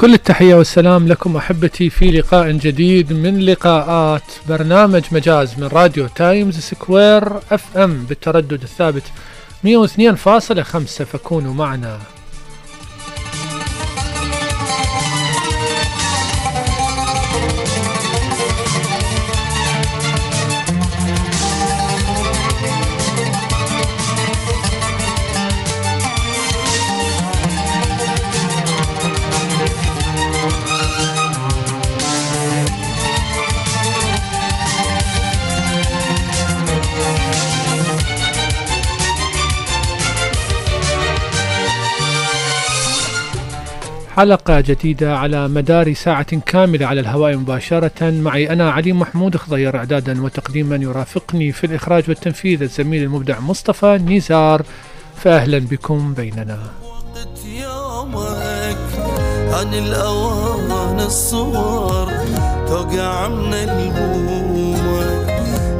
كل التحية والسلام لكم أحبتي في لقاء جديد من لقاءات برنامج مجاز من راديو تايمز سكوير FM بالتردد الثابت 102.5 فكونوا معنا. حلقة جديدة على مدار ساعة كاملة على الهواء مباشرة. معي أنا علي محمود خضير إعدادا وتقديما يرافقني في الإخراج والتنفيذ الزميل المبدع مصطفى نزار. فأهلا بكم بيننا. وقت يومك عن الأوان الصور توقع من الهمومك.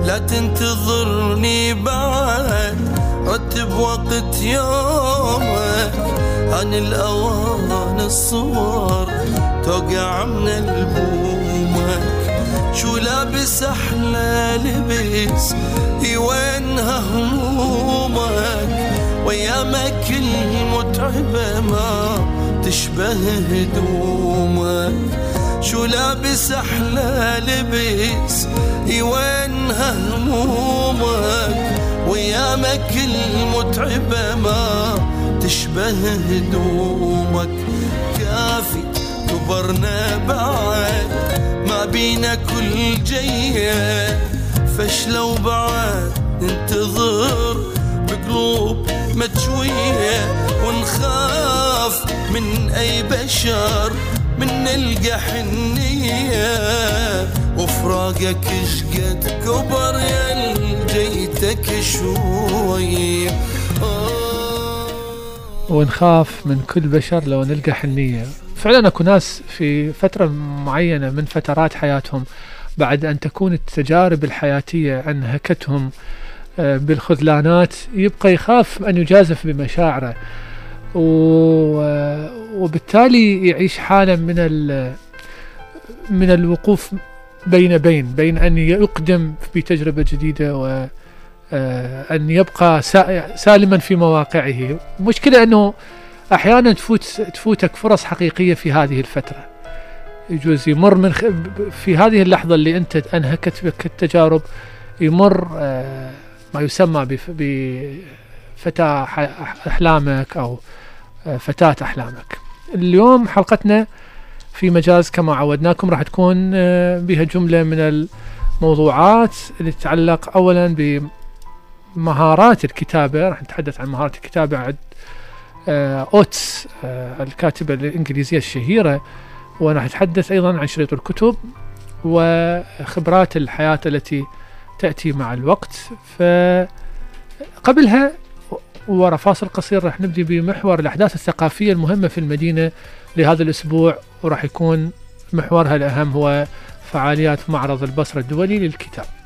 لا تنتظرني بعد رتب وقت يومك. عن الأوان الصور توقع من ألبومك. شو لابس أحلى لبس؟ وينها همومك. ويامك المتعبة ما تشبه هدومك. شو لابس أحلى لبس؟ وينها همومك. ويامك المتعبة ما تشبه هدومك. كافي كبرنا بعد. ما بينا كل جية. فشلة وبعد ننتظر بقلوب متشوية. ونخاف من أي بشر. من نلقى حنية. وفراقك شقد كبر يا جيتك شوي آه. ونخاف من كل بشر لو نلقى حنية. فعلا أكو ناس في فترة معينة من فترات حياتهم بعد أن تكون التجارب الحياتية أنهكتهم آه، بالخذلانات يبقى يخاف أن يجازف بمشاعره. آه، وبالتالي يعيش حالة من من الوقوف بين بين بين أن يقدم بتجربة جديدة و أن يبقى سا- سالما في مواقعه. المشكلة أنه أحيانا تفوت تفوتك فرص حقيقية في هذه الفترة. يجوز يمر من خ... ب- في هذه اللحظة اللي أنت أنهكت بك التجارب يمر آه، ما يسمى بف... بفتاة أحلامك أو آه، فتاة أحلامك. اليوم حلقتنا في مجاز كما عودناكم راح تكون آه، بها جملة من الموضوعات اللي تتعلق أولا بمهارات الكتابة راح نتحدث عن مهارات الكتابة عند آه، أوتس آه، الكاتبة الإنجليزية الشهيرة وراح نتحدث أيضا عن شريط الكتب وخبرات الحياة التي تأتي مع الوقت. فقبلها ورا فاصل قصير راح نبدي بمحور الأحداث الثقافية المهمة في المدينة لهذا الأسبوع وراح يكون محورها الأهم هو فعاليات معرض البصرة الدولي للكتاب.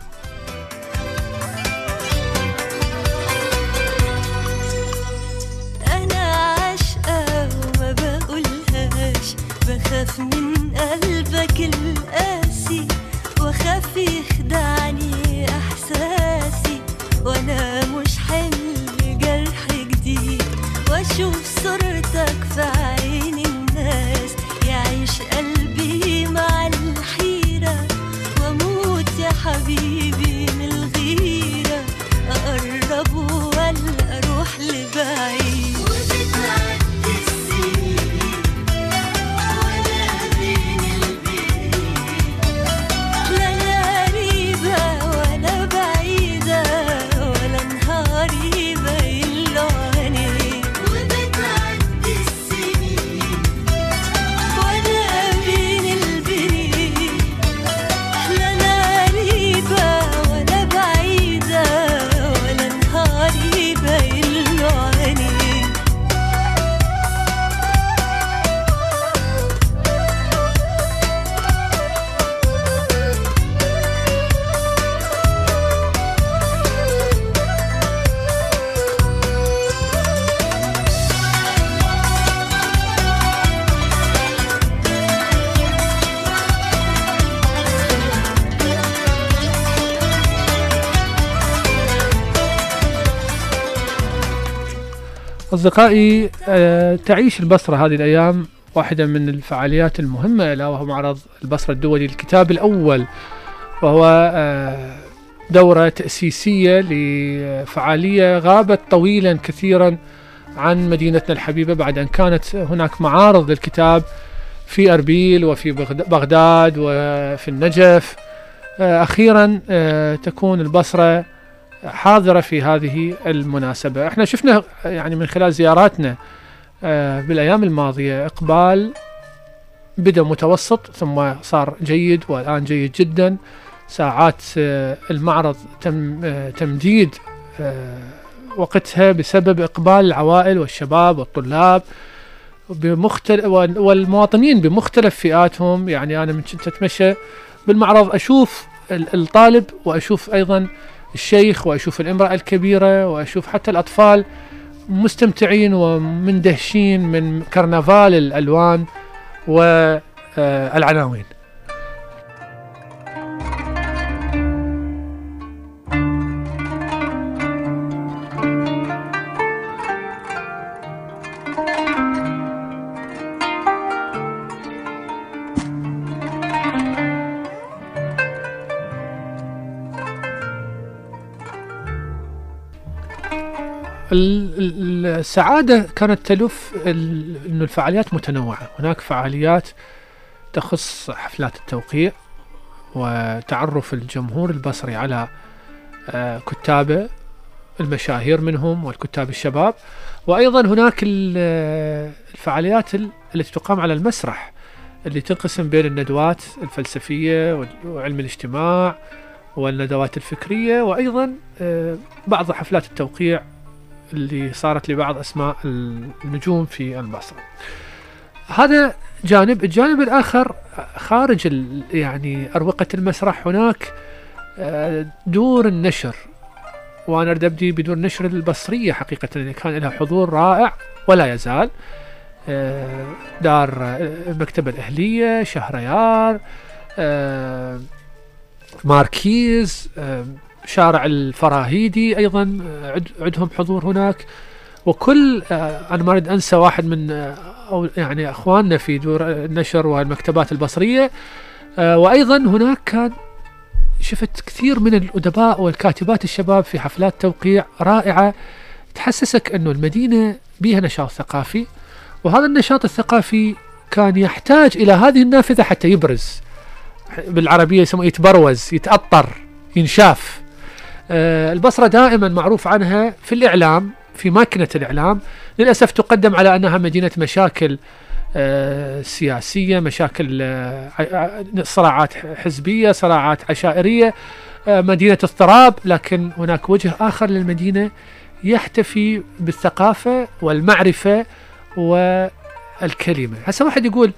أصدقائي آه، تعيش البصرة هذه الأيام واحدة من الفعاليات المهمة ألا وهو معرض البصرة الدولي للكتاب الأول وهو آه، دورة تأسيسية لفعالية غابت طويلا كثيرا عن مدينتنا الحبيبة بعد أن كانت هناك معارض للكتاب في أربيل وفي بغد- بغداد وفي النجف. آه، أخيرا تكون البصرة حاضرة في هذه المناسبة. إحنا شفنا يعني من خلال زياراتنا آه، بالأيام الماضية إقبال بدأ متوسط ثم صار جيد والآن جيد جدا. ساعات آه، المعرض تم آه، تمديد وقتها بسبب إقبال العوائل والشباب والطلاب بمختلف والمواطنين بمختلف فئاتهم. يعني أنا من كنت أتمشى بالمعرض أشوف ال- الطالب وأشوف أيضا الشيخ وأشوف الامرأة الكبيرة وأشوف حتى الأطفال مستمتعين ومندهشين من كرنفال الألوان والعناوين. السعادة كانت تلف ال- أن الفعاليات متنوعة. هناك فعاليات تخص حفلات التوقيع وتعرف الجمهور البصري على آه، كتابه المشاهير منهم والكتاب الشباب. وأيضا هناك آه، الفعاليات ال- التي تقام على المسرح اللي تنقسم بين الندوات الفلسفية وعلم الاجتماع والندوات الفكرية. وأيضا آه، بعض حفلات التوقيع اللي صارت لبعض أسماء النجوم في البصره. هذا جانب، الجانب الآخر خارج يعني أروقة المسرح هناك آه، دور النشر وأنا اريد ابدي بدور النشر البصرية حقيقة اللي كان لها حضور رائع ولا يزال. آه، دار آه، المكتبه الأهلية، شهريار، آه، ماركيز، آه، شارع الفراهيدي أيضا آه، عد عندهم حضور هناك. وكل آه، أنا ما أريد أنسى واحد من آه، أو يعني أخواننا في دور النشر والمكتبات البصرية. آه، وأيضا هناك كان شفت كثير من الأدباء والكاتبات الشباب في حفلات توقيع رائعة تحسسك أنه المدينة بها نشاط ثقافي. وهذا النشاط الثقافي كان يحتاج إلى هذه النافذة حتى يبرز بالعربية يسموه يتبروز يتأطر ينشاف. البصرة دائما معروف عنها في الإعلام في ماكينة الإعلام. للأسف تقدم على أنها مدينة مشاكل آه، سياسية مشاكل آه، صراعات حزبية صراعات عشائرية آه، مدينة اضطراب. لكن هناك وجه آخر للمدينة يحتفي بالثقافة والمعرفة والكلمة. هسه واحد يقول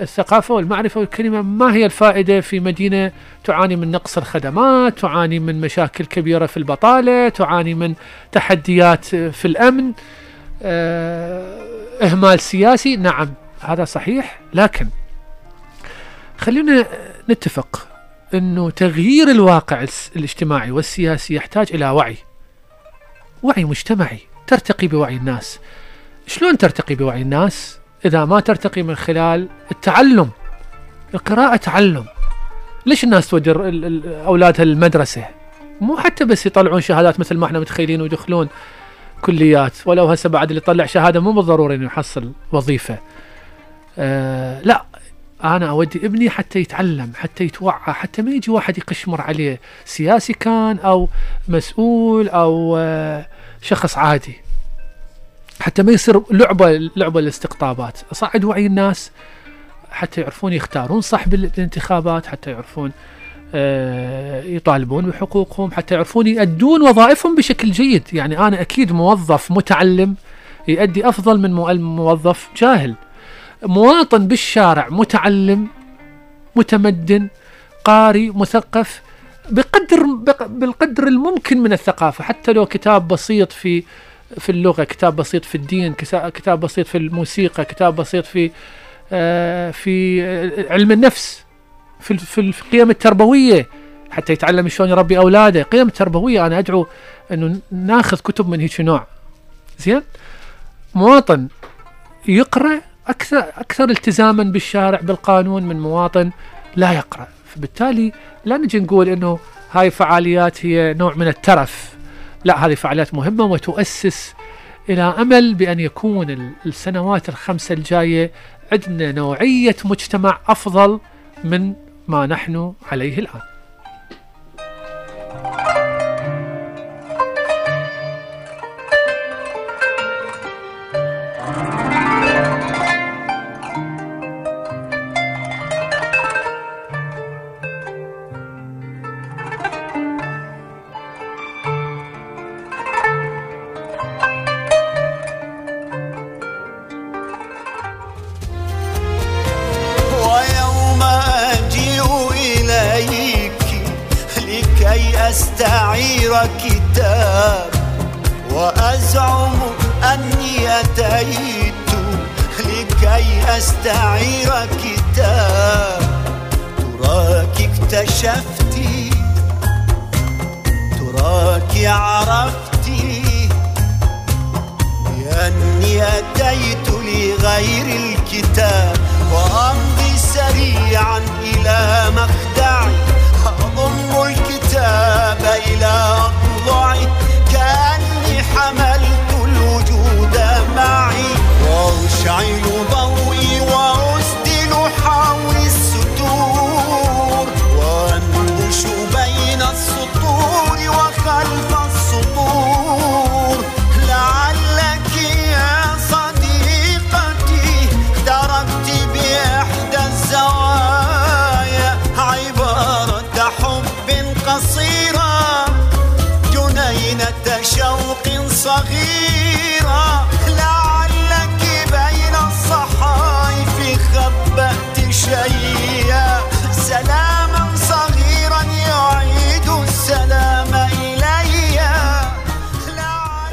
الثقافة والمعرفة والكلمة ما هي الفائدة في مدينة تعاني من نقص الخدمات تعاني من مشاكل كبيرة في البطالة تعاني من تحديات في الأمن آه، إهمال سياسي. نعم هذا صحيح. لكن خلينا نتفق أنه تغيير الواقع الاجتماعي والسياسي يحتاج إلى وعي. وعي مجتمعي. ترتقي بوعي الناس. شلون ترتقي بوعي الناس؟ إذا ما ترتقي من خلال التعلم القراءة تعلم. ليش الناس تودي أولادها المدرسة مو حتى بس يطلعون شهادات مثل ما إحنا متخيلين ويدخلون كليات ولو هسه بعد اللي يطلع شهادة مو بالضروري إنه يحصل وظيفة. آه لا أنا أودي ابني حتى يتعلم حتى يتوعى حتى ما يجي واحد يقشمر عليه سياسي كان أو مسؤول أو آه شخص عادي. حتى ما يصير لعبة لعبة الاستقطابات اصعد وعي الناس حتى يعرفون يختارون صح بال- بالانتخابات حتى يعرفون آه، يطالبون بحقوقهم حتى يعرفون يؤدون وظائفهم بشكل جيد. يعني أنا أكيد موظف متعلم يؤدي أفضل من مو- موظف جاهل. مواطن بالشارع متعلم متمدن قاري مثقف بقدر بق- بالقدر الممكن من الثقافة. حتى لو كتاب بسيط في في اللغة كتاب بسيط في الدين كتاب بسيط في الموسيقى كتاب بسيط في آه، في آه، علم النفس في في القيم التربوية حتى يتعلم شلون يربي أولاده. قيم تربويه أنا أدعو إنه ناخذ كتب من هيك نوع. زين؟ مواطن يقرأ أكثر أكثر التزاما بالشارع بالقانون من مواطن لا يقرأ. فبالتالي لا نجي نقول أنه هاي فعاليات هي نوع من الترف. لا هذه فعاليات مهمة وتؤسس إلى أمل بأن يكون ال- السنوات الخمسة الجاية عندنا نوعية مجتمع أفضل من ما نحن عليه الآن.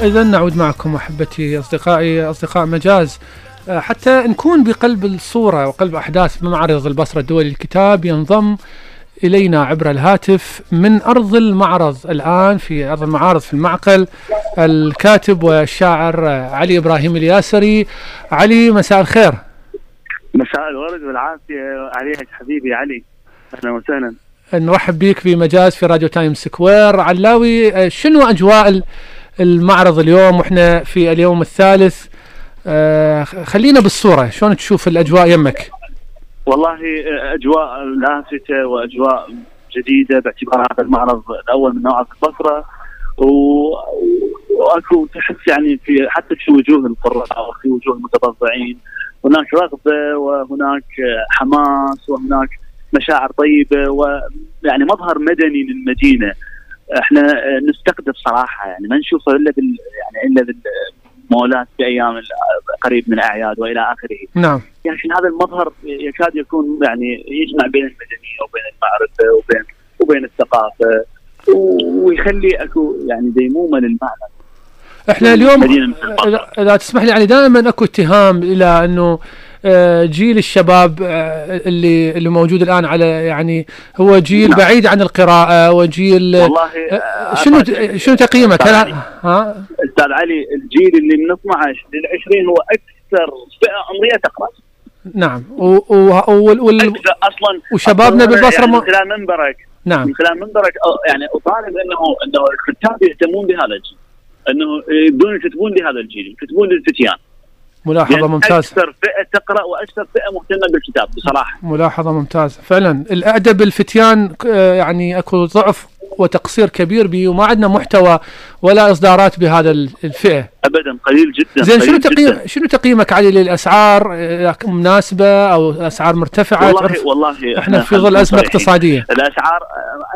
إذا نعود معكم أحبتي أصدقائي أصدقاء مجاز. آه، حتى نكون بقلب الصورة وقلب أحداث معرض البصرة الدولي للكتاب ينضم إلينا عبر الهاتف من أرض المعرض الآن في أرض المعارض في المعقل الكاتب والشاعر علي إبراهيم الياسري. علي مساء الخير. مساء الورد والعافية. عليك حبيبي علي. أهلا وسهلا. نرحب بك في مجاز في راديو Time Square. علاوي آه، شنو أجواء المعرض اليوم وإحنا في اليوم الثالث. آه، خلينا بالصورة. شلون تشوف الأجواء يمك؟ والله أجواء لافتة وأجواء جديدة باعتبار هذا المعرض الأول من نوعه في البصرة. و... وأكو تحس يعني في حتى في وجوه القراء وفي وجوه المتبضعين هناك رغبة وهناك حماس وهناك مشاعر طيبة ويعني مظهر مدني للمدينة. إحنا نستقدر صراحة يعني ما نشوفه إلا بال يعني إلا بالمولات في أيام قريب من الاعياد وإلى آخره. نعم. يعني هذا المظهر يكاد يكون يعني يجمع بين المدنية وبين المعرفة وبين وبين الثقافة ويخلي أكو يعني ديمومة للمعنى. إحنا اليوم إذا تسمح لي يعني دائما أكو اتهام إلى إنه جيل الشباب آه، اللي اللي موجود الآن على يعني هو جيل نعم. بعيد عن القراءة وجيل والله آه، شنو أعتقد- شنو تقييمك؟ هل-. ها؟ أستاذ علي الجيل اللي من 12 لل 20 هو أكثر فئة عمرية تقرأ. نعم. و- و- وال- أصلا وشبابنا أصلاً بالبصرة يعني من خلال منبرك. نعم. من خلال منبرك يعني اطالب أنه أنه الكتاب يهتمون بهذا الجيل. أنه يبدون يكتبون لهذا الجيل يكتبون للفتيان. ملاحظة لأن ممتازة. أكثر فئة تقرأ وأكثر فئة مهتمة بالكتاب بصراحة. ملاحظة ممتازة. فعلا الأدب الفتيان آه، يعني اكو ضعف وتقصير كبير به وما عندنا محتوى ولا إصدارات بهذا ال- الفئة. ابدا قليل جدا زين شنو. تقييم شنو تقييمك علي للأسعار آه، مناسبة أو أسعار مرتفعة؟ والله تعرف والله إحنا في ظل أزمة. اقتصادية. الأسعار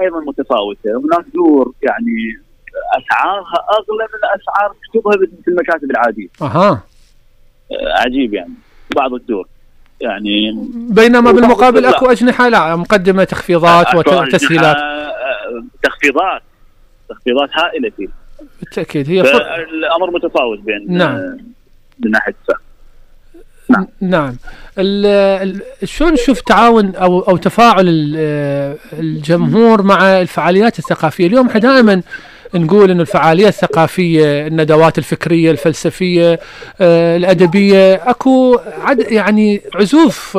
أيضا متفاوتة. هناك دور يعني أسعارها أغلى من أسعار كتبها في المكاتب العادية. أها. عجيب يعني. بعض الدور يعني بينما بالمقابل. أكو أجنحة لا مقدمة تخفيضات وتسهيلات. آه، تخفيضات. تخفيضات هائلة فيه. بالتأكيد هي فر... الأمر متفاوت بين نعم. آه، من ناحية نعم. ال- شلون نشوف تعاون أو أو تفاعل ال- الجمهور مع الفعاليات الثقافية؟ اليوم إحنا دائما نقول إنه الفعالية الثقافية الندوات الفكرية الفلسفية آه، الأدبية أكو عد يعني عزوف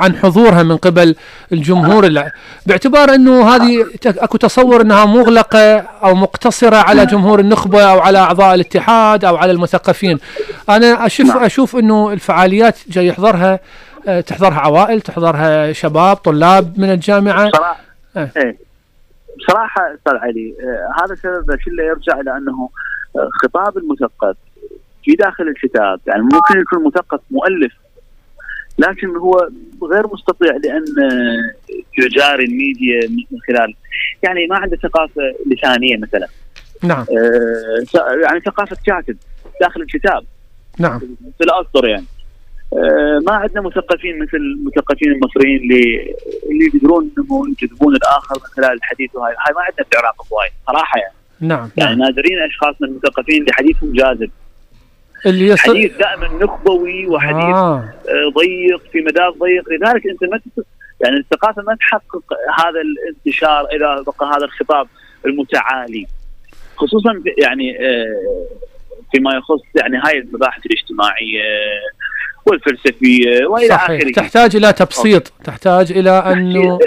عن حضورها من قبل الجمهور. باعتبار إنه هذه أكو تصور إنها مغلقة أو مقتصرة على جمهور النخبة أو على أعضاء الاتحاد أو على المثقفين. أنا أشوف نعم. أشوف إنه الفعاليات جاي يحضرها آه، تحضرها عوائل تحضرها شباب طلاب من الجامعة. صراحة. إيه. إيه. بصراحة أستاذ علي آه هذا سبب كله يرجع إلى أنه آه، خطاب المثقف في داخل الكتاب يعني ممكن يكون مثقف مؤلف لكن هو غير مستطيع لأن آه، يجاري الميديا من خلال يعني ما عنده ثقافة لسانية مثلا. نعم. آه، يعني ثقافة كاتب داخل الكتاب. نعم. في الأسطر يعني. آه، ما عندنا مثقفين مثل المثقفين المصريين اللي اللي يقدرون إنهم يجذبون الآخر من خلال الحديث وهاي هاي ما عندنا في العراق هواي صراحة يعني. نعم, يعني نعم. نادرين أشخاصنا المثقفين اللي حديثهم جاذب. اللي يص... حديث دائما نخبوي وحديث آه. آه، ضيق في مدار ضيق. لذلك أنت ما يعني الثقافة ما تحقق هذا الانتشار اذا بقى هذا الخطاب المتعالي. خصوصا يعني آه، فيما يخص يعني هاي المباحث الاجتماعية والفلسفية وإلى آخره. تحتاج إلى تبسيط. تحتاج إلى أنه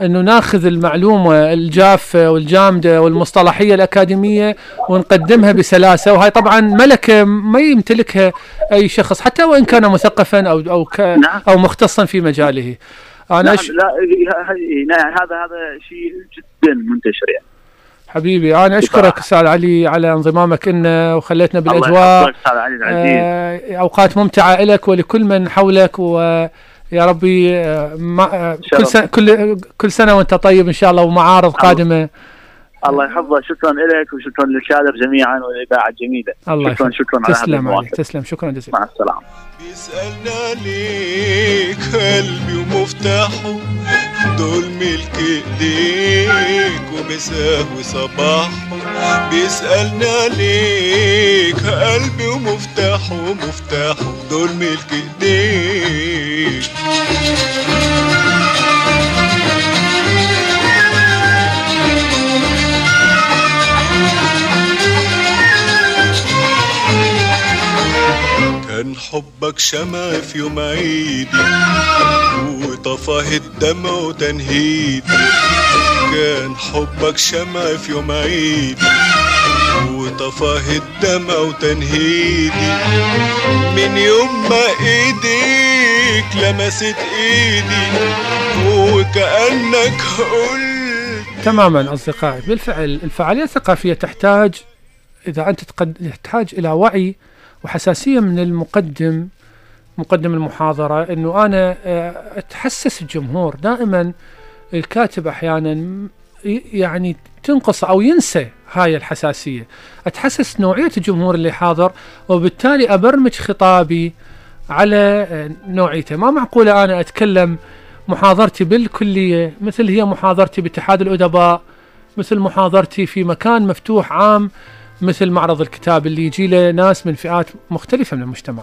أنه ناخذ المعلومة الجافة والجامدة والمصطلحية الأكاديمية ونقدمها بسلاسة. وهي طبعا ملكه ما يمتلكها أي شخص حتى وإن كان مثقفا أو أو ك نعم. أو مختصا في مجاله. أنا نعم أش... لا نعم، هذا هذا شيء جدا منتشر يعني. حبيبي أنا أشكرك. أستاذ علي على انضمامك لنا وخليتنا الله بالأجواء. يحفظك أستاذ علي العزيز. آه، أوقات ممتعة لك ولكل من حولك ويا ربي آه، ما- آه، كل. سنة كل كل سنة وأنت طيب إن شاء الله ومعارض قادمة. الله يحفظك. شكرا لك وشكرا للكادر جميعا والإذاعة الجميلة. الله شكرا. شكرا على تسلم علي المواقف. تسلم. شكرا جزيلا. مع السلامة. بيسألنا ليك قلبي ومفتاحه دول ملك ايديك ومساه وصباحه بيسألنا ليك قلبي ومفتاحه ومفتاحه دول ملك إيديك. حبك شمع في يوم عيدي وطفاه الدمع وتنهيدي. كان حبك شمع في يوم عيدي وطفاه الدمع وتنهيدي. من يوم ما ايديك لمست ايدي وكأنك قلت تماما أصدقائي. بالفعل الفعالية الثقافية تحتاج أنت تقد... تحتاج إلى وعي وحساسية من المقدم مقدم المحاضرة إنه أنا آه، أتحسس الجمهور. دائما الكاتب ي- يعني تنقص أو ينسى هاي الحساسية. أتحسس نوعية الجمهور اللي حاضر وبالتالي أبرمج خطابي على آه، نوعيته. ما معقولة أنا أتكلم محاضرتي بالكلية مثل هي محاضرتي باتحاد الأدباء مثل محاضرتي في مكان مفتوح عام مثل معرض الكتاب اللي يجي له ناس من فئات مختلفة من المجتمع.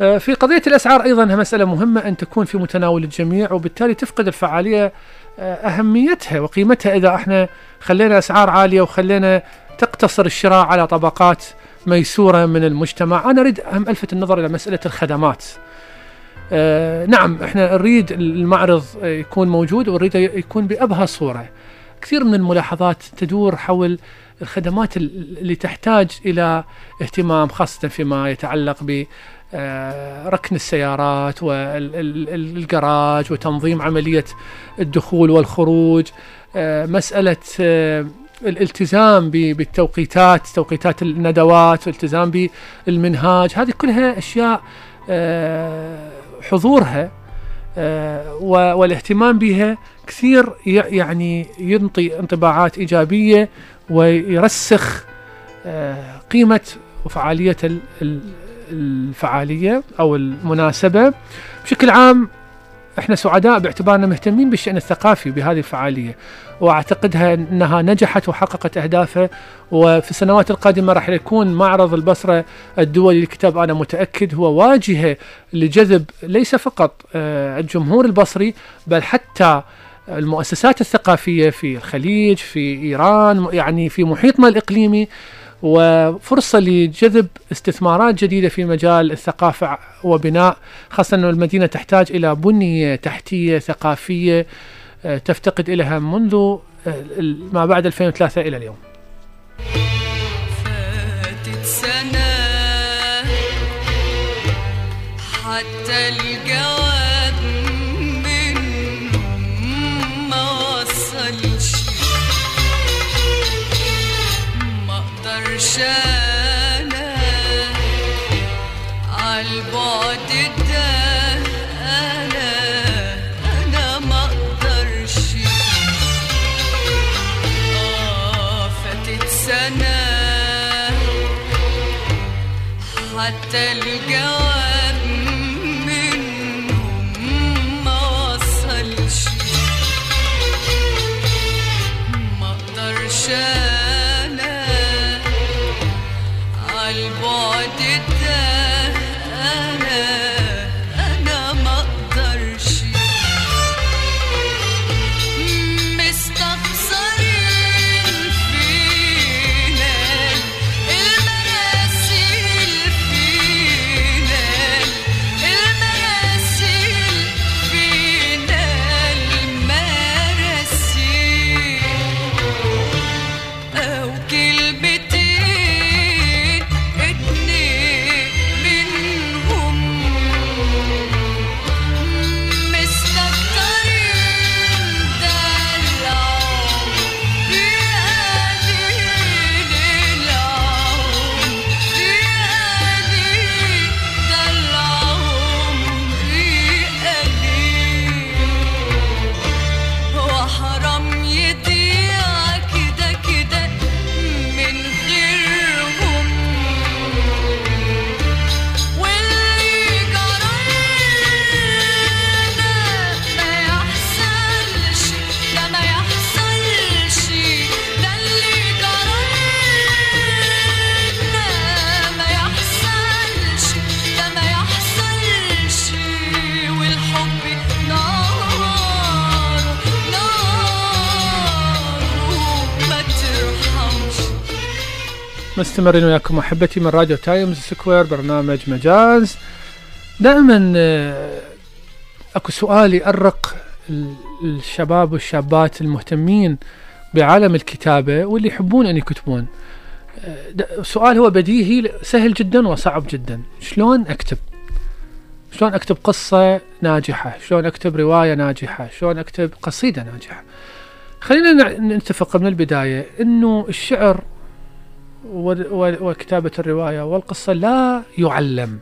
آه، في قضية الأسعار أيضا مسألة مهمة أن تكون في متناول الجميع وبالتالي تفقد الفعالية آه، أهميتها وقيمتها إذا إحنا خلينا أسعار عالية وخلينا تقتصر الشراء على طبقات ميسورة من المجتمع، أنا أريد أهم ألفت النظر إلى مسألة الخدمات. آه، نعم إحنا نريد المعرض يكون موجود ونريد يكون بأبهى صورة. كثير من الملاحظات تدور حول الخدمات ال- اللي تحتاج إلى اهتمام خاصة فيما يتعلق ب آه، ركن السيارات والجراج وتنظيم عملية الدخول والخروج آه، مسألة آه، الالتزام بالتوقيتات توقيتات الندوات والالتزام بالمنهاج هذه كلها أشياء حضورها والاهتمام بها كثير يعني ينطي انطباعات إيجابية ويرسخ آه، قيمة وفعالية ال- ال- الفعالية أو المناسبة. بشكل عام إحنا سعداء باعتبارنا مهتمين بالشأن الثقافي بهذه الفعالية وأعتقدها إنها نجحت وحققت أهدافها وفي السنوات القادمة راح يكون معرض البصرة الدولي للكتاب أنا متأكد هو واجهة لجذب ليس فقط آه، الجمهور البصري بل حتى المؤسسات الثقافية في الخليج في إيران يعني في محيطنا الإقليمي. وفرصة لجذب استثمارات جديدة في مجال الثقافة وبناء خاصة أن المدينة تحتاج إلى بنية تحتية ثقافية آه، تفتقد إليها منذ آه، ما بعد 2003 إلى اليوم. ما أقدرش أنا عالبعد ده أنا آه فاتت سنة حتى الجواب مستمرين وياكم أحبتي من راديو Times Square برنامج مجاز. دائما آه، أكو سؤال يأرق ال- الشباب والشابات المهتمين بعالم الكتابة واللي يحبون أن يكتبون. آه، سؤال هو بديهي سهل جدا وصعب جدا. شلون أكتب؟ شلون أكتب قصة ناجحة؟ شلون أكتب رواية ناجحة؟ شلون أكتب قصيدة ناجحة؟ خلينا نتفق من البداية إنه الشعر وكتابة الرواية والقصة لا يعلم.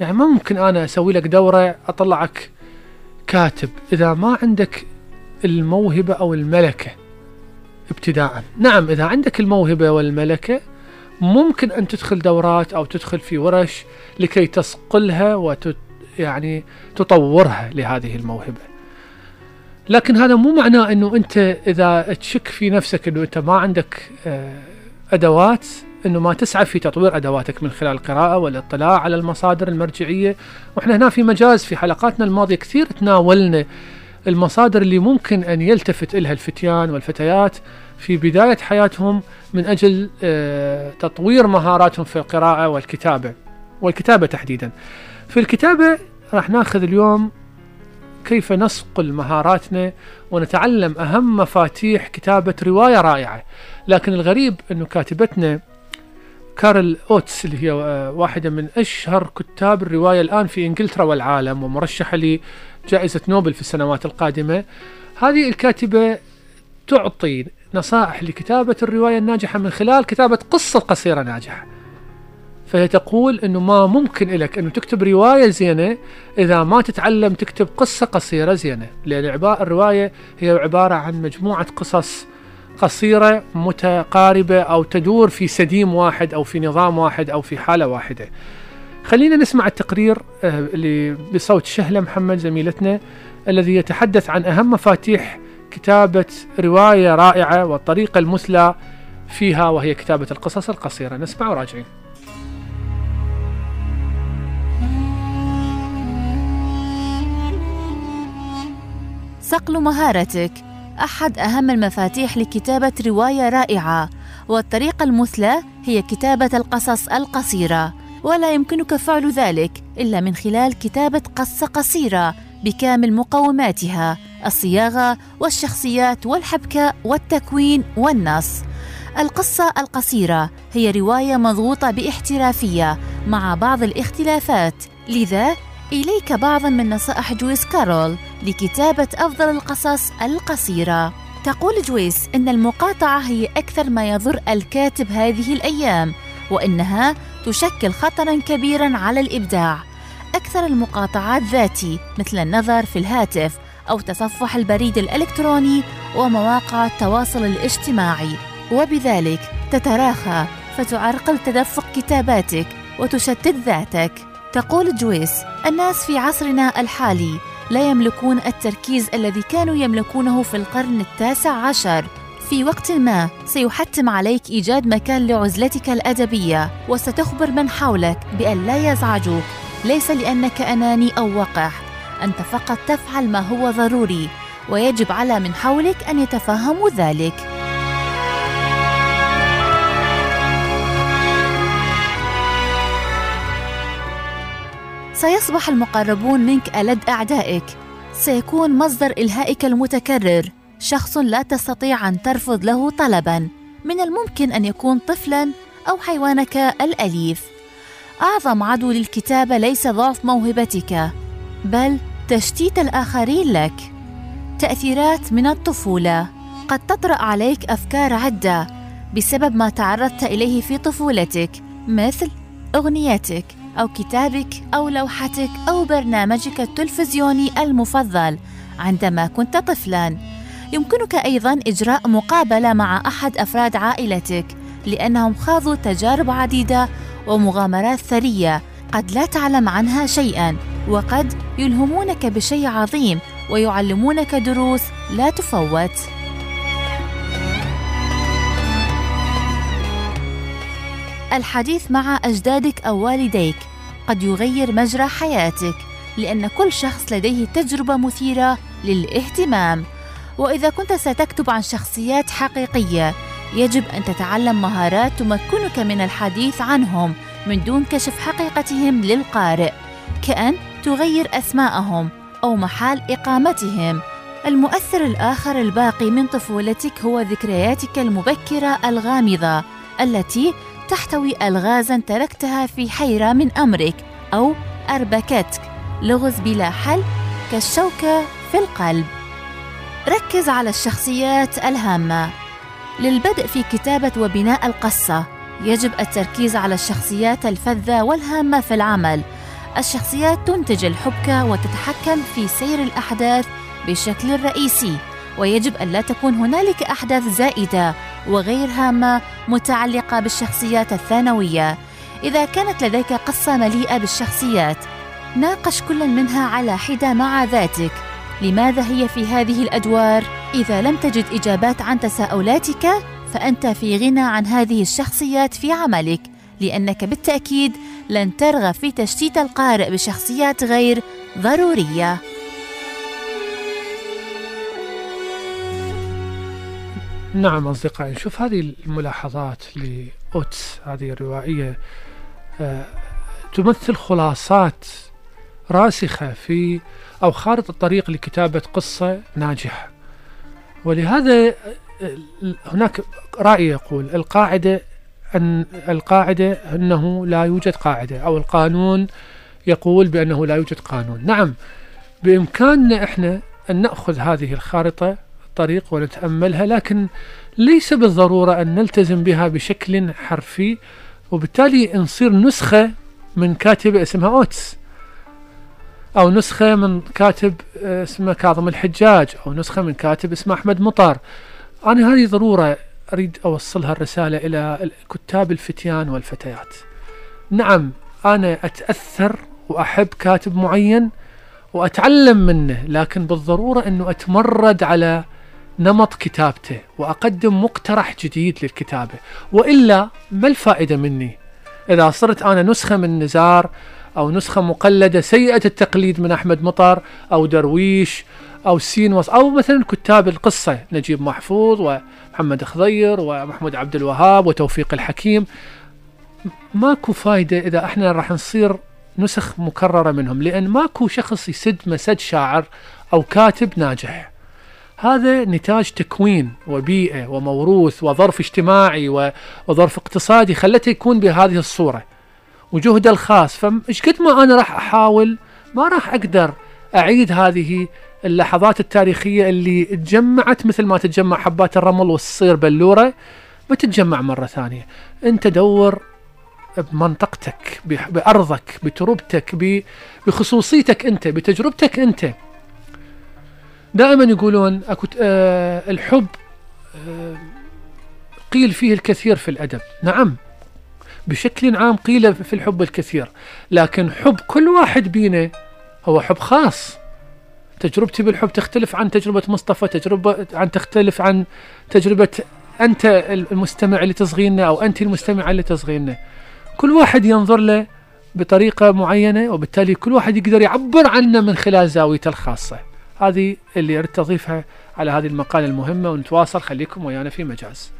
يعني ما ممكن أنا أسوي لك دورة أطلعك كاتب إذا ما عندك الموهبة أو الملكة ابتداء. نعم إذا عندك الموهبة والملكة ممكن أن تدخل دورات أو تدخل في ورش لكي تصقلها وت يعني تطورها لهذه الموهبة. لكن هذا مو معناه أنه أنت إذا تشك في نفسك أنه أنت ما عندك آه، أدوات إنه ما تسعى في تطوير أدواتك من خلال القراءة والاطلاع على المصادر المرجعية وإحنا هنا في مجاز في حلقاتنا الماضية كثير تناولنا المصادر اللي ممكن أن يلتفت إلها الفتيان والفتيات في بداية حياتهم من أجل آه، تطوير مهاراتهم في القراءة والكتابة والكتابة تحديدا. في الكتابة راح ناخذ اليوم كيف نصقل مهاراتنا ونتعلم أهم مفاتيح كتابة رواية رائعة. لكن الغريب إنه كاتبتنا كارل أوتس اللي هي آه، واحدة من أشهر كتاب الرواية الآن في إنجلترا والعالم ومرشحة لجائزة نوبل في السنوات القادمة هذه الكاتبة تعطي نصائح لكتابة الرواية الناجحة من خلال كتابة قصة قصيرة ناجحة فهي تقول إنه ما ممكن لك إنه تكتب رواية زينة إذا ما تتعلم تكتب قصة قصيرة زينة. لأن الرواية هي عبارة عن مجموعة قصص قصيرة متقاربة أو تدور في سديم واحد أو في نظام واحد أو في حالة واحدة. خلينا نسمع التقرير آه، اللي بصوت شهلة محمد زميلتنا الذي يتحدث عن أهم مفاتيح كتابة رواية رائعة والطريقة المثلى فيها وهي كتابة القصص القصيرة. نسمع وراجعين. صقل مهارتك. أحد أهم المفاتيح لكتابة رواية رائعة. والطريقة المثلى هي كتابة القصص القصيرة. ولا يمكنك فعل ذلك إلا من خلال كتابة قصة قصيرة بكامل مقوماتها الصياغة والشخصيات والحبكة والتكوين والنص. القصة القصيرة هي رواية مضغوطة باحترافية مع بعض الاختلافات. لذا إليك بعض من نصائح جويس كارول لكتابة أفضل القصص القصيرة. تقول جويس إن المقاطعة هي أكثر ما يضر الكاتب هذه الأيام وإنها تشكل خطرا كبيرا على الإبداع. أكثر المقاطعات ذاتي مثل النظر في الهاتف أو تصفح البريد الإلكتروني ومواقع التواصل الاجتماعي. وبذلك تتراخى فتعرقل تدفق كتاباتك وتشتت ذاتك. تقول جويس الناس في عصرنا الحالي لا يملكون التركيز الذي كانوا يملكونه في القرن التاسع عشر. في وقت ما سيحتم عليك إيجاد مكان لعزلتك الأدبية وستخبر من حولك بأن لا يزعجوك. ليس لأنك أناني أو وقح أنت فقط تفعل ما هو ضروري ويجب على من حولك أن يتفهموا ذلك. سيصبح المقربون منك ألد أعدائك. سيكون مصدر إلهائك المتكرر. شخص لا تستطيع أن ترفض له طلبا. من الممكن أن يكون طفلا أو حيوانك الأليف. أعظم عدو للكتابة ليس ضعف موهبتك بل تشتيت الآخرين لك. تأثيرات من الطفولة. قد تطرأ عليك أفكار عدة بسبب ما تعرضت إليه في طفولتك مثل أغنيتك. أو كتابك أو لوحتك أو برنامجك التلفزيوني المفضل عندما كنت طفلاً. يمكنك أيضاً إجراء مقابلة مع أحد أفراد عائلتك لأنهم خاضوا تجارب عديدة ومغامرات ثرية قد لا تعلم عنها شيئاً وقد يلهمونك بشيء عظيم ويعلمونك دروس لا تفوت. الحديث مع أجدادك أو والديك. قد يغير مجرى حياتك لأن كل شخص لديه تجربة مثيرة للاهتمام. وإذا كنت ستكتب عن شخصيات حقيقية يجب أن تتعلم مهارات تمكنك من الحديث عنهم من دون كشف حقيقتهم للقارئ كأن تغير أسماءهم أو محل إقامتهم. المؤثر الآخر الباقي من طفولتك هو ذكرياتك المبكرة الغامضة التي تحتوي ألغازا تركتها في حيرة من أمرك أو أربكتك لغز بلا حل كالشوكة في القلب. ركز على الشخصيات الهامة. للبدء في كتابة وبناء القصة يجب التركيز على الشخصيات الفذة والهامة في العمل. الشخصيات تنتج الحبكة وتتحكم في سير الأحداث بشكل رئيسي ويجب أن لا تكون هنالك أحداث زائدة. وغير هامة متعلقة بالشخصيات الثانوية. إذا كانت لديك قصة مليئة بالشخصيات ناقش كل منها على حدة مع ذاتك. لماذا هي في هذه الأدوار؟ إذا لم تجد إجابات عن تساؤلاتك فأنت في غنى عن هذه الشخصيات في عملك لأنك بالتأكيد لن ترغب في تشتيت القارئ بشخصيات غير ضرورية. نعم أصدقائي. شوف هذه الملاحظات لأوتس هذه الروائية آه، تمثل خلاصات راسخة في أو خارطة الطريق لكتابة قصة ناجحة. ولهذا آه، هناك رأي يقول القاعدة أن القاعدة أنه لا يوجد قاعدة أو القانون يقول بأنه لا يوجد قانون. نعم بإمكاننا إحنا أن نأخذ هذه الخارطة الطريق ونتأملها لكن ليس بالضرورة أن نلتزم بها بشكل حرفي وبالتالي نصير نسخة من كاتبة اسمها أوتس أو نسخة من كاتب اسمه كاظم الحجاج أو نسخة من كاتب اسمه أحمد مطر أنا هذه ضرورة أريد أوصلها الرسالة إلى كتاب الفتيان والفتيات. نعم أنا أتأثر وأحب كاتب معين وأتعلم منه لكن بالضرورة أنه أتمرد على نمط كتابته وأقدم مقترح جديد للكتابة. وإلا ما الفائدة مني؟ إذا صرت أنا نسخة من نزار أو نسخة مقلدة سيئة التقليد من أحمد مطر أو درويش أو سين وص أو مثلا كتاب القصة نجيب محفوظ ومحمد خضير ومحمود عبد الوهاب وتوفيق الحكيم. ماكو فايدة إذا إحنا راح نصير نسخ مكررة منهم لأن ماكو شخص يسد مسد شاعر أو كاتب ناجح. هذا نتاج تكوين وبيئة وموروث وظرف اجتماعي وظرف اقتصادي خلته يكون بهذه الصورة. وجهده الخاص فايش قد ما أنا راح أحاول ما راح أقدر أعيد هذه اللحظات التاريخية اللي تجمعت مثل ما تتجمع حبات الرمل وتصير بلورة ما تتجمع مرة ثانية. أنت دور بمنطقتك بأرضك بتربتك بخصوصيتك أنت بتجربتك أنت. دائما يقولون أكو ت- آه الحب آه قيل فيه الكثير في الأدب. نعم بشكل عام قيل في الحب الكثير. لكن حب كل واحد بينا هو حب خاص. تجربتي بالحب تختلف عن تجربة مصطفى تجربة عن تختلف عن تجربة أنت المستمع اللي تصغينا أو أنت المستمعة اللي تصغينا. كل واحد ينظر له بطريقة معينة وبالتالي كل واحد يقدر يعبر عنه من خلال زاويته الخاصة. هذه اللي أردت على هذه المقالة المهمة ونتواصل خليكم ويانا في مجاز.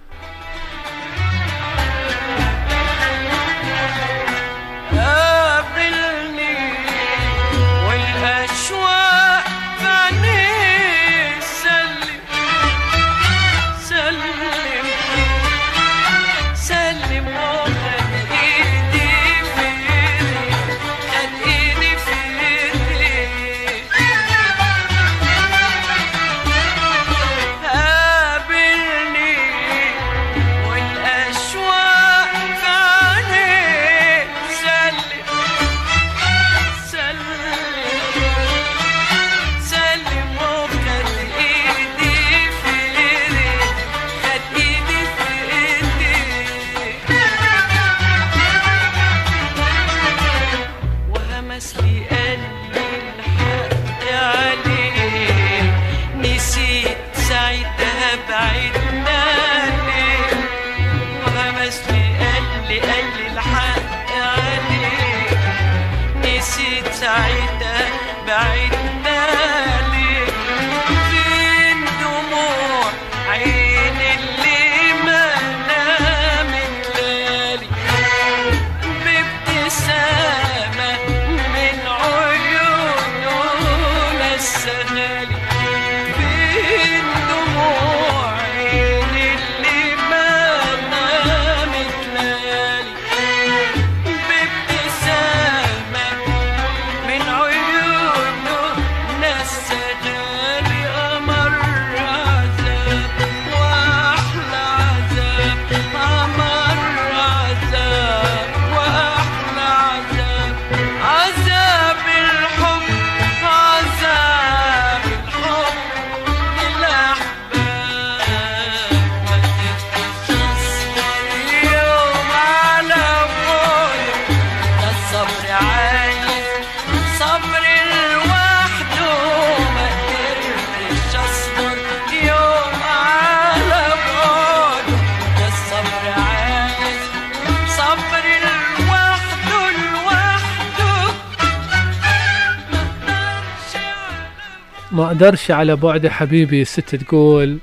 أقدرش على بعد حبيبي الست تقول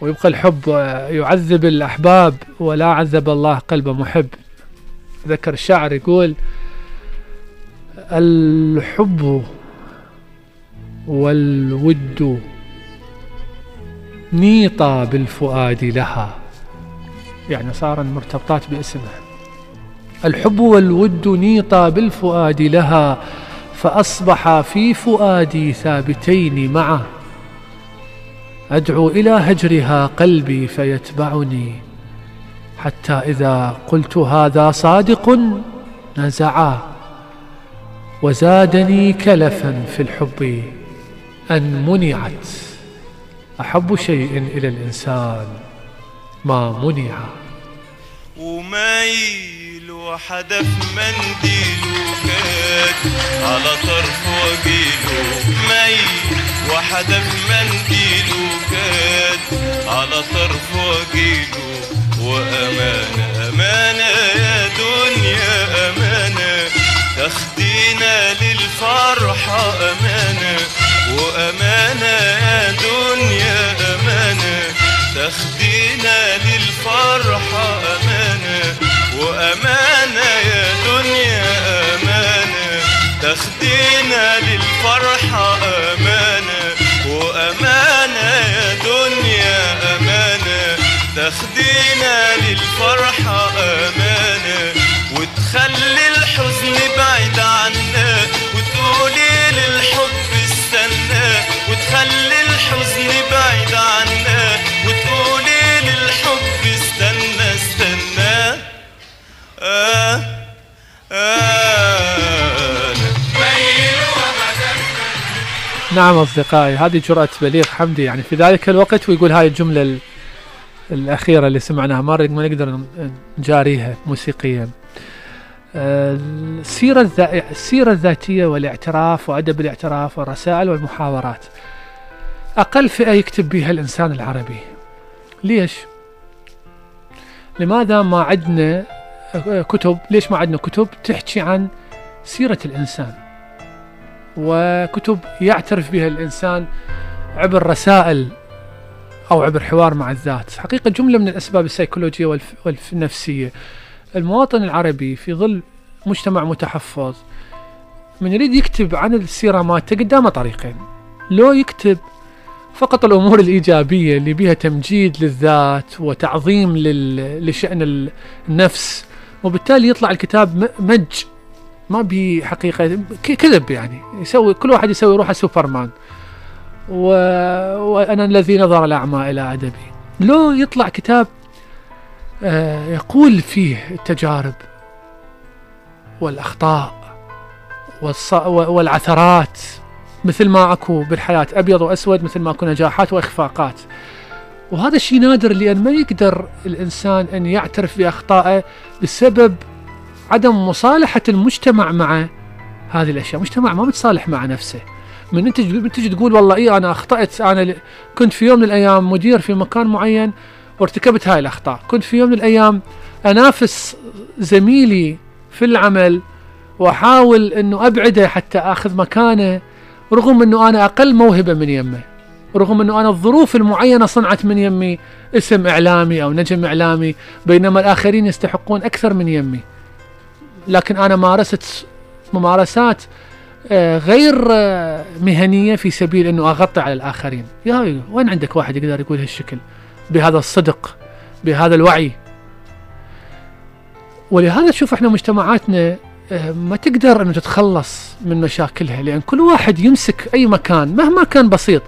ويبقى الحب يعذب الأحباب ولا عذب الله قلب محب. ذكر الشاعر يقول الحب والود نيطا بالفؤاد لها. يعني صار مرتبطات باسمها. الحب والود نيطا بالفؤاد لها. فأصبحا في فؤادي ثابتين معه. أدعو إلى هجرها قلبي فيتبعني. حتى إذا قلت هذا صادق نزعا وزادني كلفا في الحب أن منعت. أحب شيء إلى الإنسان ما منع. ومايل وحدف منديله كات على طرف وجيله مي وحدف منديله كات على طرف وجيله وأمانة أمانة يا دنيا أمانة. تاخدينا للفرحة أمانة. وأمانة يا دنيا أمانة. تاخدينا للفرحة أمانة. وأمانة يا دنيا أمانة تاخدينا للفرحة أمانة. وأمانة يا دنيا أمانة تاخدينا للفرحة أمانة. وتخلي الحزن بعيد عنا وتقولي نعم أصدقائي هذه جرأة بليغ حمدي. يعني في ذلك الوقت ويقول هاي الجملة ال- الأخيرة اللي سمعناها ما ما نقدر نجاريها موسيقيا. آه، السيرة الذا- السيرة الذاتية والاعتراف وأدب الاعتراف والرسائل والمحاورات. أقل فئة يكتب بها الإنسان العربي. ليش؟ لماذا ما عندنا آه، كتب؟ ليش ما عندنا كتب تحكي عن سيرة الإنسان؟ وكتب يعترف بها الإنسان عبر رسائل أو عبر حوار مع الذات. حقيقة جملة من الأسباب السيكولوجية والنفسية. المواطن العربي في ظل مجتمع متحفظ من يريد يكتب عن السيرة مالته قدامه طريقين. لو يكتب فقط الأمور الإيجابية اللي بها تمجيد للذات وتعظيم لل... لشأن ال- النفس وبالتالي يطلع الكتاب مج ما بي حقيقة ك- كذب يعني. يسوي كل واحد يسوي روحه سوبرمان. و... وأنا الذي نظر الأعمى إلى أدبي. لو يطلع كتاب آه، يقول فيه التجارب والأخطاء والص... والعثرات مثل ما أكو بالحياة أبيض وأسود مثل ما أكو نجاحات وإخفاقات. وهذا الشيء نادر لأن ما يقدر الإنسان أن يعترف بأخطائه بسبب عدم مصالحة المجتمع مع هذه الأشياء. المجتمع ما متصالح مع نفسه. من أنت تجي تقول والله إيه أنا أخطأت أنا كنت في يوم من الأيام مدير في مكان معين وارتكبت هاي الأخطاء. كنت في يوم من الأيام أنافس زميلي في العمل وأحاول إنه أبعده حتى أخذ مكانه رغم إنه أنا أقل موهبة من يمه. رغم إنه أنا الظروف المعينة صنعت من يمي اسم إعلامي أو نجم إعلامي بينما الآخرين يستحقون أكثر من يمي. لكن أنا مارست ممارسات آه، غير آه، مهنية في سبيل إنه أغطي على الآخرين. يا وين عندك واحد يقدر يقول هالشكل؟ بهذا الصدق بهذا الوعي. ولهذا تشوف إحنا مجتمعاتنا آه، ما تقدر إنه تتخلص من مشاكلها لأن كل واحد يمسك أي مكان مهما كان بسيط.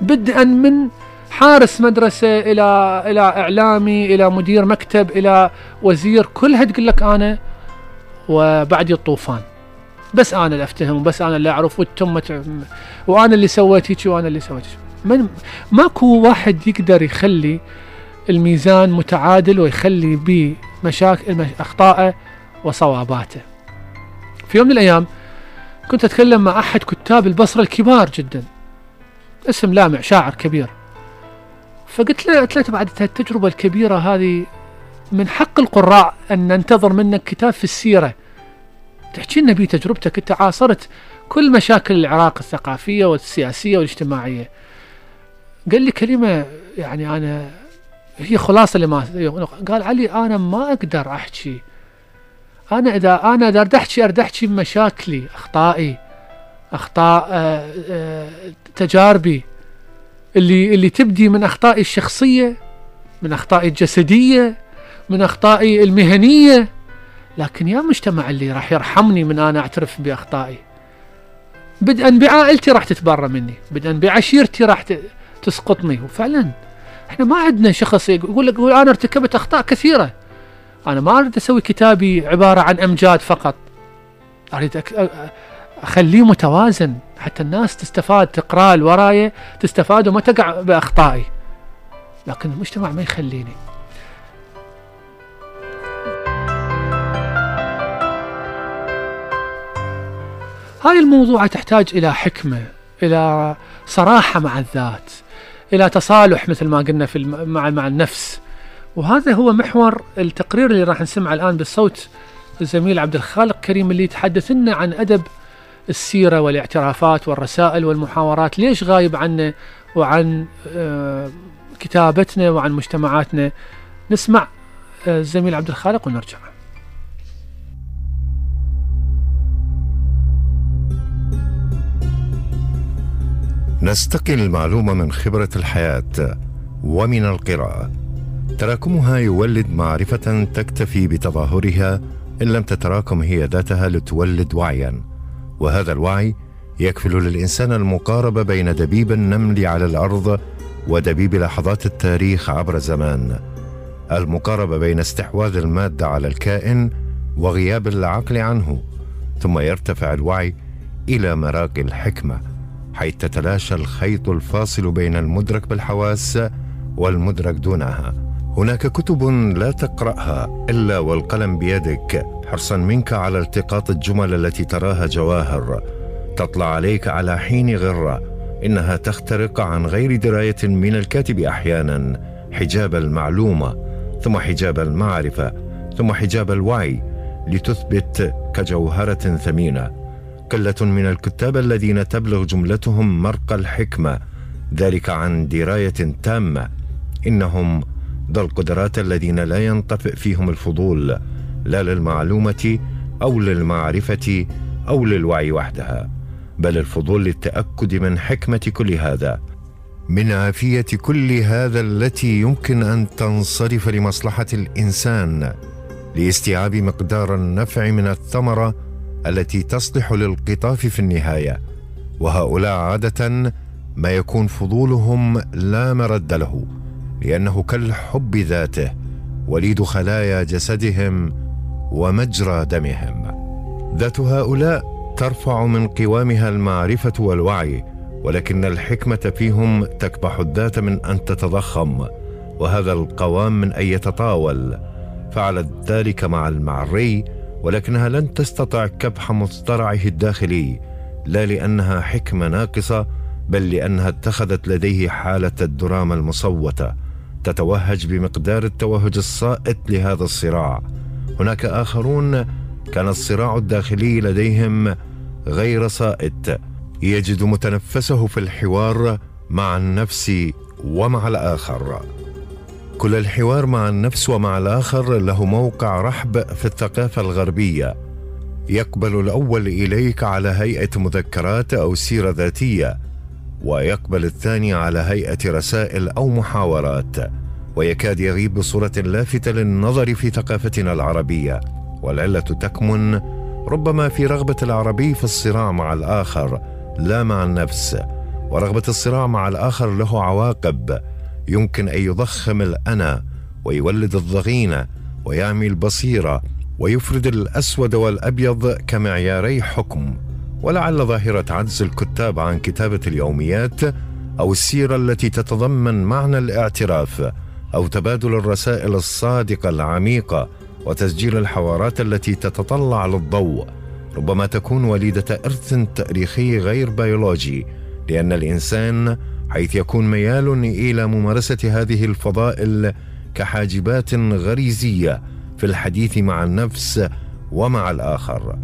بدءا من حارس مدرسة إلى إلى إعلامي إلى مدير مكتب إلى وزير كلها تقول لك أنا وبعدي الطوفان بس أنا اللي أفتهم وبس أنا اللي أعرف تع- وأنا اللي سويت هيك وأنا اللي سويت. من ماكو واحد يقدر يخلي الميزان متعادل ويخلي بمشاكل مش- أخطائه وصواباته. في يوم من الأيام كنت أتكلم مع أحد كتاب البصرة الكبار جدا. اسم لامع شاعر كبير. فقلت له قلت له بعد التجربة الكبيرة هذه من حق القراء أن ننتظر منك كتاب في السيرة. تحكي لنا بيه تجربتك أنت عاصرت كل مشاكل العراق الثقافية والسياسية والاجتماعية. قال لي كلمة يعني أنا هي خلاصة لما قال علي أنا ما أقدر أحكي أنا إذا أنا إذا أريد أحكي أريد أحكي بمشاكلي أخطائي أخطاء آه، آه، تجاربي اللي اللي تبدي من أخطائي الشخصية من أخطائي الجسدية من أخطائي المهنية. لكن يا مجتمع اللي راح يرحمني من أنا أعترف بأخطائي. بدءا بعائلتي راح تتبرى مني. بدءا بعشيرتي راح تسقطني. وفعلا إحنا ما عندنا شخص يقول لك أنا ارتكبت أخطاء كثيرة. أنا ما أريد أسوي كتابي عبارة عن أمجاد فقط. أريد أك... أخليه متوازن. حتى الناس تستفاد تقرأ وراي تستفاد وما تقع بأخطائي. لكن المجتمع ما يخليني. هاي الموضوع تحتاج إلى حكمة إلى صراحة مع الذات إلى تصالح مثل ما قلنا في. مع مع النفس وهذا هو محور التقرير اللي راح نسمعه الآن بالصوت الزميل عبد الخالق كريم اللي يتحدث لنا عن أدب السيرة والاعترافات والرسائل والمحاورات ليش غايب عنه وعن آه، كتابتنا وعن مجتمعاتنا نسمع آه، الزميل عبد الخالق ونرجع نستقي المعلومة من خبرة الحياة ومن القراءة. تراكمها يولد معرفة تكتفي بتظاهرها إن لم تتراكم هي ذاتها لتولد وعيا. وهذا الوعي يكفل للإنسان المقاربة بين دبيب النمل على الأرض ودبيب لحظات التاريخ عبر الزمان. المقاربة بين استحواذ المادة على الكائن وغياب العقل عنه ثم يرتفع الوعي إلى مراقي الحكمة. حيث تتلاشى الخيط الفاصل بين المدرك بالحواس والمدرك دونها. هناك كتب لا تقرأها إلا والقلم بيدك. حرصا منك على التقاط الجمل التي تراها جواهر. تطلع عليك على حين غرة. إنها تخترق عن غير دراية من الكاتب أحيانا. حجاب المعلومة ثم حجاب المعرفة ثم حجاب الوعي لتثبت كجوهرة ثمينة. قله من الكتاب الذين تبلغ جملتهم مرقى الحكمة ذلك عن دراية تامة. إنهم ذو القدرات الذين لا ينطفئ فيهم الفضول لا للمعلومة أو للمعرفة أو للوعي وحدها بل الفضول للتأكد من حكمة كل هذا. من عافية كل هذا التي يمكن أن تنصرف لمصلحة الإنسان لاستيعاب مقدار النفع من الثمرة التي تصلح للقطاف في النهاية وهؤلاء عادة ما يكون فضولهم لا مرد له لأنه كالحب ذاته وليد خلايا جسدهم ومجرى دمهم. ذات هؤلاء ترفع من قوامها المعرفة والوعي ولكن الحكمة فيهم تكبح الذات من أن تتضخم وهذا القوام من أن يتطاول. فعلت ذلك مع المعري ولكنها لن تستطع كبح مصطرعه الداخلي لا لأنها حكمة ناقصة بل لأنها اتخذت لديه حالة الدراما المصوتة تتوهج بمقدار التوهج الصائت لهذا الصراع. هناك آخرون كان الصراع الداخلي لديهم غير صائت يجد متنفسه في الحوار مع النفس ومع الآخر. كل الحوار مع النفس ومع الآخر له موقع رحب في الثقافة الغربية. يقبل الأول إليك على هيئة مذكرات أو سيرة ذاتية ويقبل الثاني على هيئة رسائل أو محاورات. ويكاد يغيب بصوره لافتة للنظر في ثقافتنا العربية. والعلة تكمن ربما في رغبة العربي في الصراع مع الآخر لا مع النفس. ورغبة الصراع مع الآخر له عواقب. يمكن أن يضخم الأنا ويولد الضغينة ويعمي البصيرة ويفرد الأسود والأبيض كمعياري حكم. ولعل ظاهرة عجز الكتاب عن كتابة اليوميات أو السيرة التي تتضمن معنى الاعتراف أو تبادل الرسائل الصادقة العميقة وتسجيل الحوارات التي تتطلع للضوء. ربما تكون وليدة إرث تاريخي غير بيولوجي لأن الإنسان حيث يكون ميال إلى ممارسة هذه الفضائل كحاجبات غريزية في الحديث مع النفس ومع الآخر.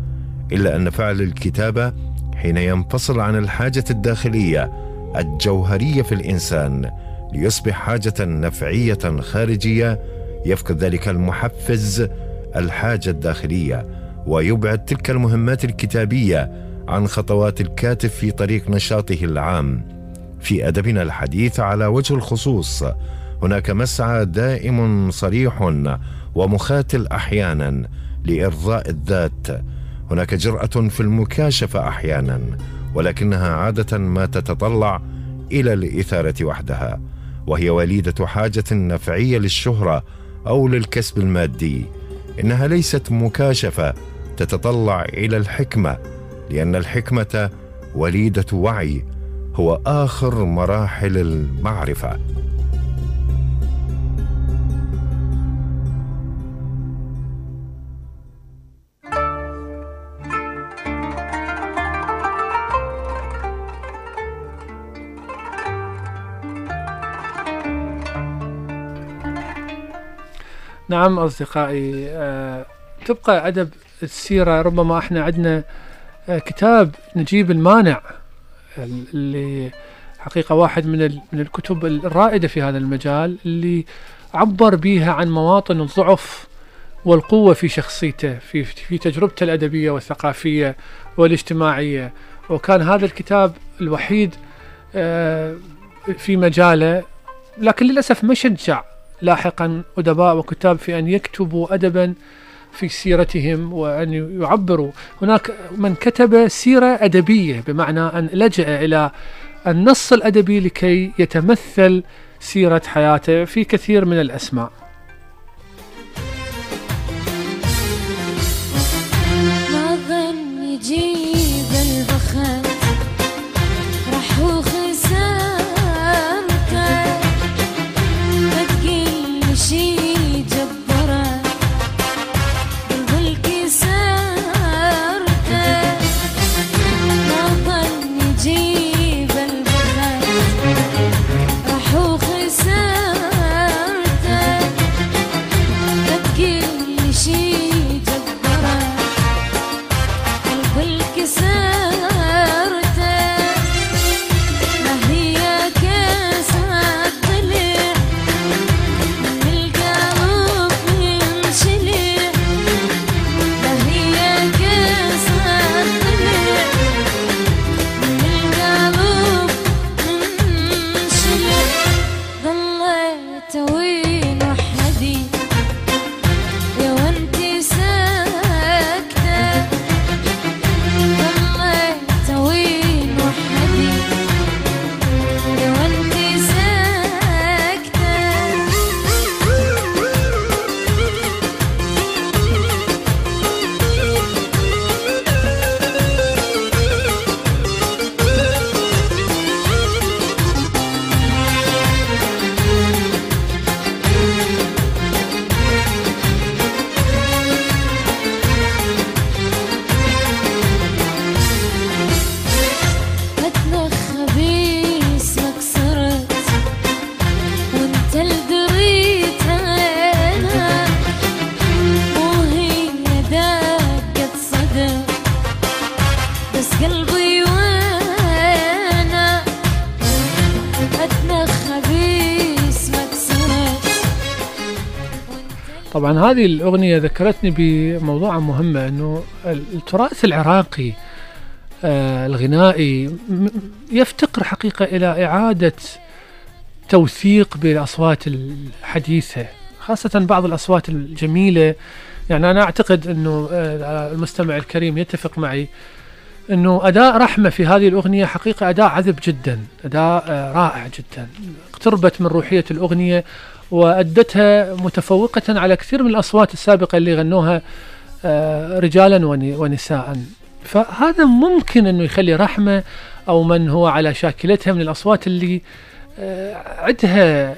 إلا أن فعل الكتابه حين ينفصل عن الحاجة الداخلية الجوهرية في الإنسان ليصبح حاجة نفعية خارجية يفقد ذلك المحفز الحاجة الداخلية ويبعد تلك المهمات الكتابية عن خطوات الكاتب في طريق نشاطه العام. في أدبنا الحديث على وجه الخصوص. هناك مسعى دائم صريح ومخاتل أحيانا لإرضاء الذات. هناك جرأة في المكاشفة أحيانا ولكنها عادة ما تتطلع إلى الإثارة وحدها وهي وليدة حاجة نفعية للشهرة أو للكسب المادي. إنها ليست مكاشفة تتطلع إلى الحكمة لأن الحكمة وليدة وعي هو آخر مراحل المعرفة. نعم أصدقائي آه، تبقى أدب السيرة ربما إحنا عندنا آه، كتاب نجيب المانع. اللي حقيقة واحد من من الكتب الرائدة في هذا المجال اللي عبر بيها عن مواطن الضعف والقوة في شخصيته في في تجربته الأدبية والثقافية والاجتماعية. وكان هذا الكتاب الوحيد آه، في مجاله لكن للأسف ما شجع لاحقا أدباء وكتاب في أن يكتبوا أدبا في سيرتهم وأن يعبروا. هناك من كتب سيرة أدبية بمعنى أن لجأ إلى النص الأدبي لكي يتمثل سيرة حياته في كثير من الأسماء. هذه الأغنية ذكرتني بموضوع مهمة أنه ال- التراث العراقي آه، الغنائي يفتقر حقيقة إلى إعادة توثيق بالأصوات الحديثة خاصة بعض الأصوات الجميلة. يعني أنا أعتقد أنه آه، المستمع الكريم يتفق معي أنه أداء رحمة في هذه الأغنية حقيقة أداء عذب جدا أداء آه، رائع جدا. اقتربت من روحية الأغنية وأدتها متفوقة على كثير من الأصوات السابقة اللي غنوها آه، رجالا ون- ونساء. فهذا ممكن أنه يخلي رحمة أو من هو على شاكلتها من الأصوات اللي آه، عندها آه،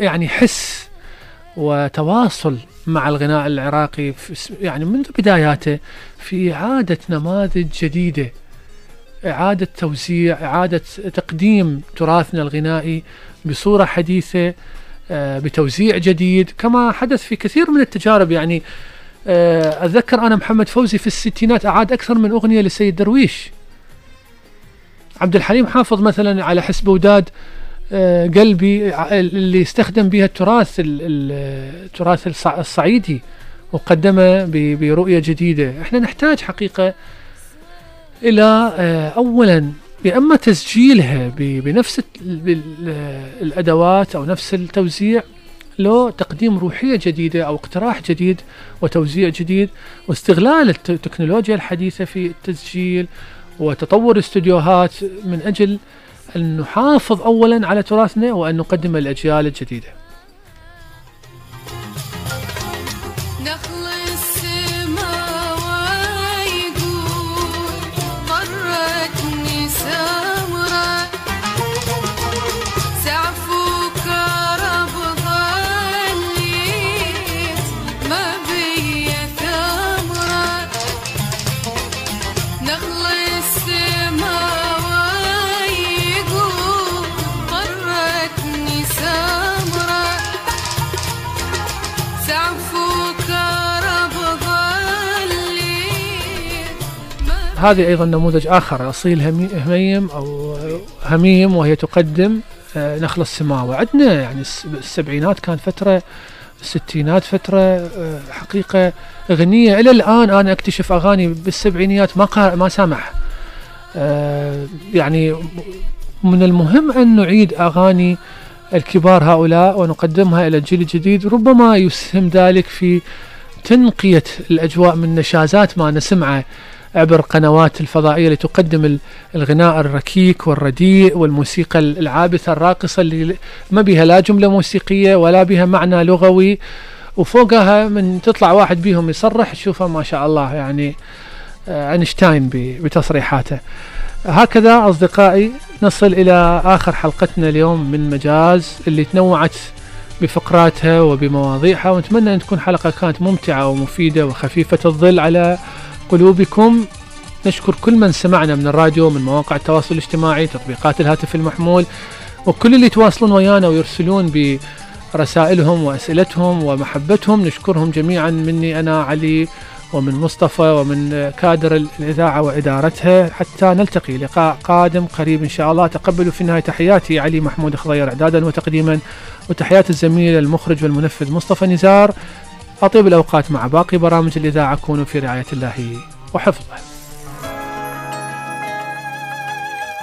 يعني حس وتواصل مع الغناء العراقي يعني منذ بداياته في إعادة نماذج جديدة إعادة توزيع إعادة تقديم تراثنا الغنائي بصورة حديثة آه، بتوزيع جديد كما حدث في كثير من التجارب. يعني آه، أتذكر أنا محمد فوزي في الستينات أعاد أكثر من أغنية للسيد درويش. عبد الحليم حافظ مثلا على حسب وداد آه، قلبي اللي استخدم بها التراث ال- ال- التراث الصع- الصعيدي وقدمه برؤية جديدة. إحنا نحتاج حقيقة إلى آه، أولا بأما تسجيلها بنفس ال- بال- الأدوات أو نفس التوزيع لو تقديم روحية جديدة أو اقتراح جديد وتوزيع جديد واستغلال الت- التكنولوجيا الحديثة في التسجيل وتطور استديوهات من أجل أن نحافظ أولا على تراثنا وأن نقدم الأجيال الجديدة. هذه أيضا نموذج آخر أصيل همي- هميم أو هميم وهي تقدم آه، نخل السماوة. عندنا يعني الس- السبعينات كانت فترة الستينات فترة آه، حقيقة غنية. إلى الآن أنا أكتشف أغاني بالسبعينيات ما ما سامعها آه، يعني من المهم أن نعيد أغاني الكبار هؤلاء ونقدمها إلى الجيل الجديد ربما يسهم ذلك في تنقية الأجواء من نشازات ما نسمعه. عبر قنوات الفضائية اللي تقدم ال- الغناء الركيك والرديء والموسيقى العابثة الراقصة اللي ما بها لا جملة موسيقية ولا بها معنى لغوي. وفوقها من تطلع واحد بيهم يصرح تشوفه ما شاء الله يعني آه، اينشتاين ب- بتصريحاته. هكذا أصدقائي نصل إلى آخر حلقتنا اليوم من مجاز اللي تنوعت بفقراتها وبمواضيعها. ونتمنى أن تكون حلقة كانت ممتعة ومفيدة وخفيفة الظل على قلوبكم. نشكر كل من سمعنا من الراديو من مواقع التواصل الاجتماعي تطبيقات الهاتف المحمول وكل اللي يتواصلون ويانا ويرسلون برسائلهم وأسئلتهم ومحبتهم. نشكرهم جميعا مني أنا علي ومن مصطفى ومن كادر الإذاعة وإدارتها. حتى نلتقي لقاء قادم قريب إن شاء الله. تقبلوا في النهاية تحياتي علي محمود خضير إعدادا وتقديما. وتحيات الزميل المخرج والمنفذ مصطفى نزار. أطيب الأوقات مع باقي برامج الإذاعة كونوا في رعاية الله وحفظه.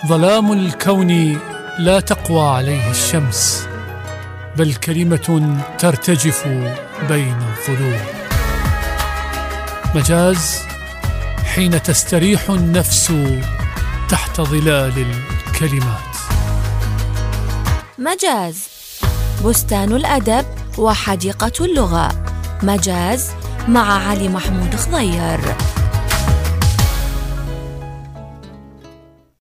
ظلام الكون لا تقوى عليه الشمس بل كلمة ترتجف بين الظلوم. مجاز حين تستريح النفس تحت ظلال الكلمات. مجاز بستان الأدب وحديقة اللغة. مجاز مع علي محمود خضير.